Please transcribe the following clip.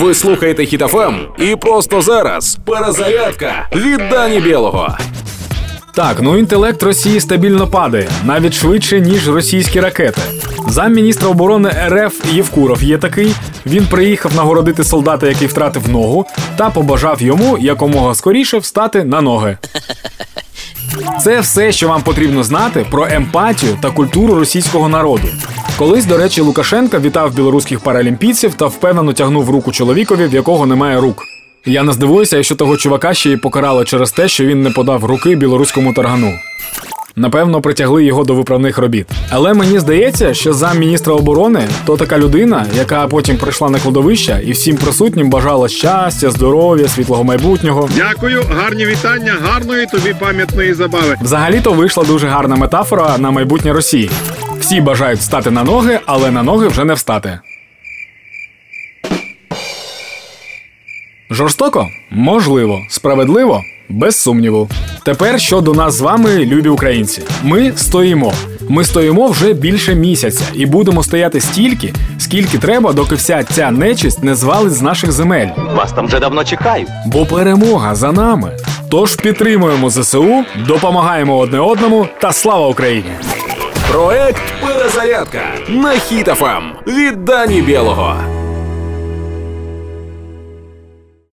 Ви слухаєте Хітофем і просто зараз перезарядка від Дані Білого. Так, ну інтелект Росії стабільно падає, навіть швидше, ніж російські ракети. Замміністра оборони РФ Євкуров є такий. Він приїхав нагородити солдата, який втратив ногу, та побажав йому якомога скоріше встати на ноги. Це все, що вам потрібно знати про емпатію та культуру російського народу. Колись, до речі, Лукашенка вітав білоруських паралімпійців та впевнено тягнув руку чоловікові, в якого немає рук. Я не здивуюся, якщо того чувака ще й покарали через те, що він не подав руки білоруському таргану. Напевно, притягли його до виправних робіт. Але мені здається, що замміністра оборони то така людина, яка потім прийшла на кладовище і всім присутнім бажала щастя, здоров'я, світлого майбутнього. Дякую, гарні вітання, гарної тобі пам'ятної забави. Взагалі-то вийшла дуже гарна метафора на майбутнє Росії. Всі бажають стати на ноги, але на ноги вже не встати. Жорстоко? Можливо. Справедливо? Без сумніву. Тепер щодо нас з вами, любі українці. Ми стоїмо. Ми стоїмо вже більше місяця і будемо стояти стільки, скільки треба, доки вся ця нечисть не звалить з наших земель. Вас там вже давно чекають. Бо перемога за нами. Тож підтримуємо ЗСУ, допомагаємо одне одному та слава Україні! Проект Перезарядка на Хітофем від Дані Білого.